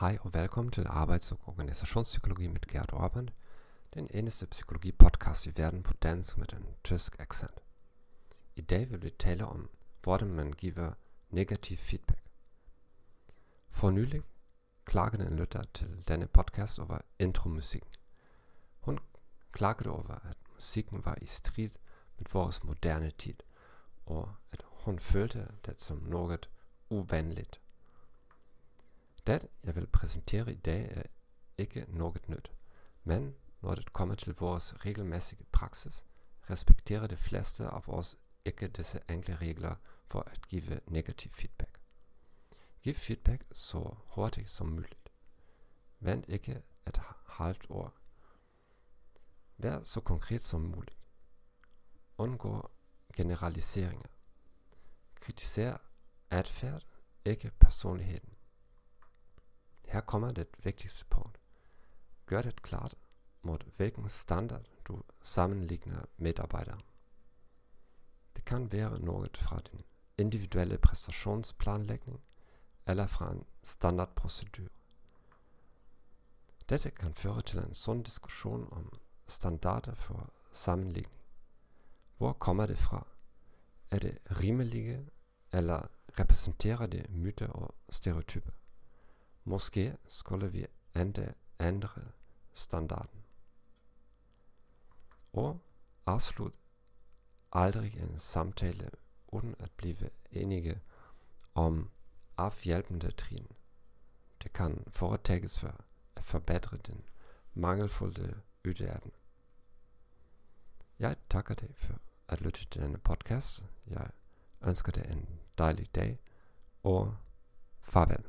Hej og velkommen til Arbejds- og Organisationspsykologi med Gert Orband, den eneste psykologi-podcast i verden på dansk med en tysk accent. I dag vil vi tale om, hvordan man giver negativ feedback. For nylig klagede en lytter til denne podcast over intromusikken. Hun klagede over, at musikken var i strid med vores moderne tid, og at hun følte det som noget uvenligt. Det, jeg vil præsentere i dag, er ikke noget nyt, men når det kommer til vores regelmæssige praksis, respekterer de fleste af os ikke disse enkle regler for at give negativ feedback. Giv feedback så hurtigt som muligt. Vent ikke et halvt år. Vær så konkret som muligt. Undgå generaliseringer. Kritiser adfærd, ikke personligheden. Her kommer det vigtigste punkt. Gør det klart, mod hvilken standard du sammenligner medarbejdere. Det kan være noget fra din individuelle præstationsplanlægning eller fra en standardprocedur. Dette kan føre til en sund diskussion om standarder for sammenligning. Hvor kommer det fra? Er det rimelige, eller repræsenterer det myter og stereotyper? Måske skulle vi endda ændre standarden. Og afslut aldrig en samtale uden at blive enige om afhjælpende trin. Det kan foretages for at forbedre den mangelfulde ydeevne. Jeg takker dig for at lytte til denne podcast. Jeg ønsker dig en dejlig dag og farvel.